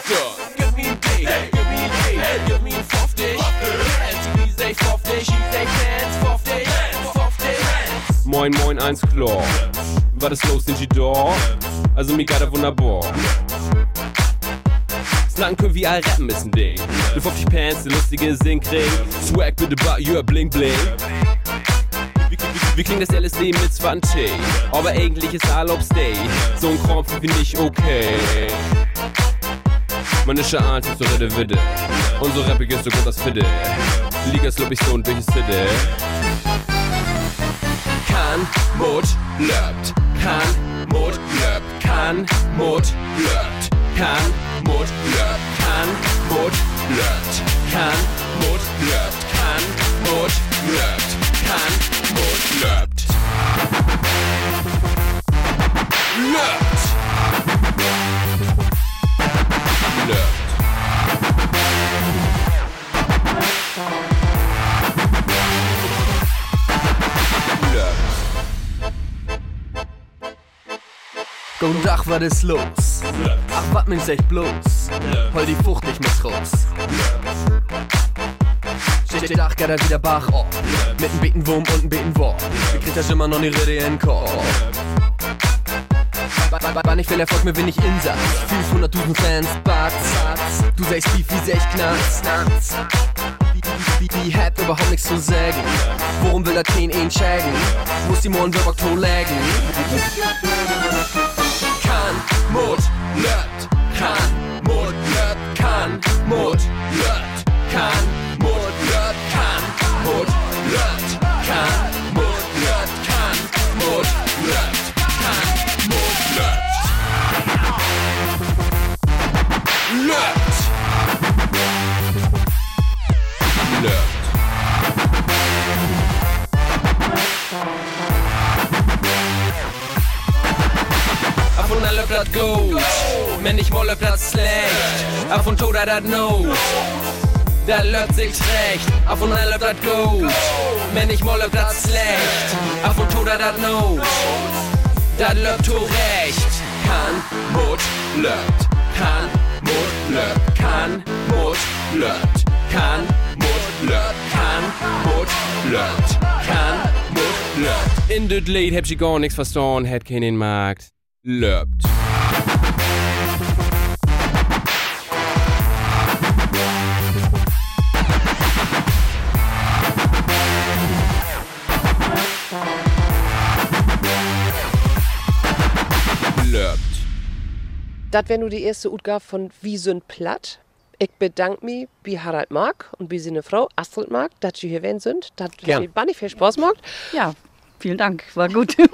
So, give me a D, give me a D, give me a 50. And we say 50, she say pants, 50, 50. Moin, moin, eins klar. Was ist los, sind die da? Also, mir er wunderbar. Snacken können wir all rappen ist ein Ding. Du 50 Pants, der lustige Singkring. Swag bitte bei your bling bling. Wie klingt das LSD mit 20? Aber eigentlich ist all ob's Day. So ein Kram finde ich okay. Man ist ja alt, so redde Widde. Und so rappig ist so gut das Fidde. Liga ist, glaub ich, so ein durches City. Kann, Mut, löbt. Kann, Mut, löbt. Kann, Mut, löbt. kan mot lört, kan mot lört, kan mot lört, kan mot lört, kan mot lört. Lört. Lört. Guten Tag, was ist los? Ach, was mir echt bloß? Hol die Frucht nicht mehr raus. Steht Dach geht er wieder Bach auf. Mit einem Betenwurm und einem Betenwurm. Wie kriegt das immer noch die Rede in den Kopf? Wann ich will Erfolg, mir ich Insatz. 500.000 Fans, Batz. Du sagst Beef, wie sech wie, Die, hat überhaupt nichts zu sagen. Worum will das kein ihn schägen? Wo ist die Morgen wirklich to lägen? Mut, löt, kann, Mut, löt, kann, Mut, löt, kann, Mut, löt, kann, Mut, löt, kann, Platt gut, men ich molle platt schlecht. Af und toda dat no. Da löbt sich recht, auf und alle platt gut, men ich molle platt schlecht. Af und toda dat no. Da löbt to recht. Kann, Mut, löbt. Kann, Mut, löbt. Kann, Mut, löbt. Kann, Mut, löbt. Kann, Mut, löbt. Kann, Mut, löbt. In dit Lied heb je gar nichts verstaan, het keinen Markt. Löbt. Das wäre nur die erste Utgabe von Wie sind platt. Ich bedanke mich bei Harald Mark und bei seiner Frau Astrid Mark, dass Sie hier wären sind. Das hat bannig viel Spaß gemacht. Ja, vielen Dank, war gut. *laughs*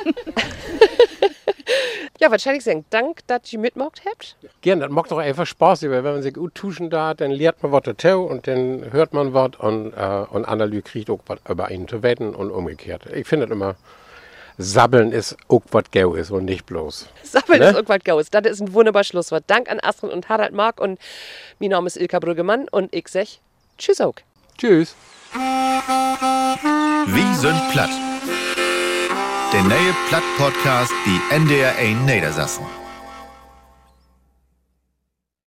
Ja, wahrscheinlich sagen, Dank, dass Sie mitgemacht habt. Gern, das macht doch einfach Spaß, weil wenn man sich gut tuschen da, dann lernt man was dazu und dann hört man was und, äh, und andere kriegt auch was über einen zu wetten und umgekehrt. Ich finde das immer, Sabbeln ist auch was Gau ist und nicht bloß. Sammelt Ne? ist irgendwas Gaues. Das ist ein wunderbares Schlusswort. Dank an Astrid und Harald Mark und mein Name ist Ilka Brüggemann und ich sag Tschüss auch. Tschüss. Wie sind platt? Der neue Platt-Podcast, die NDR 1 Niedersassen.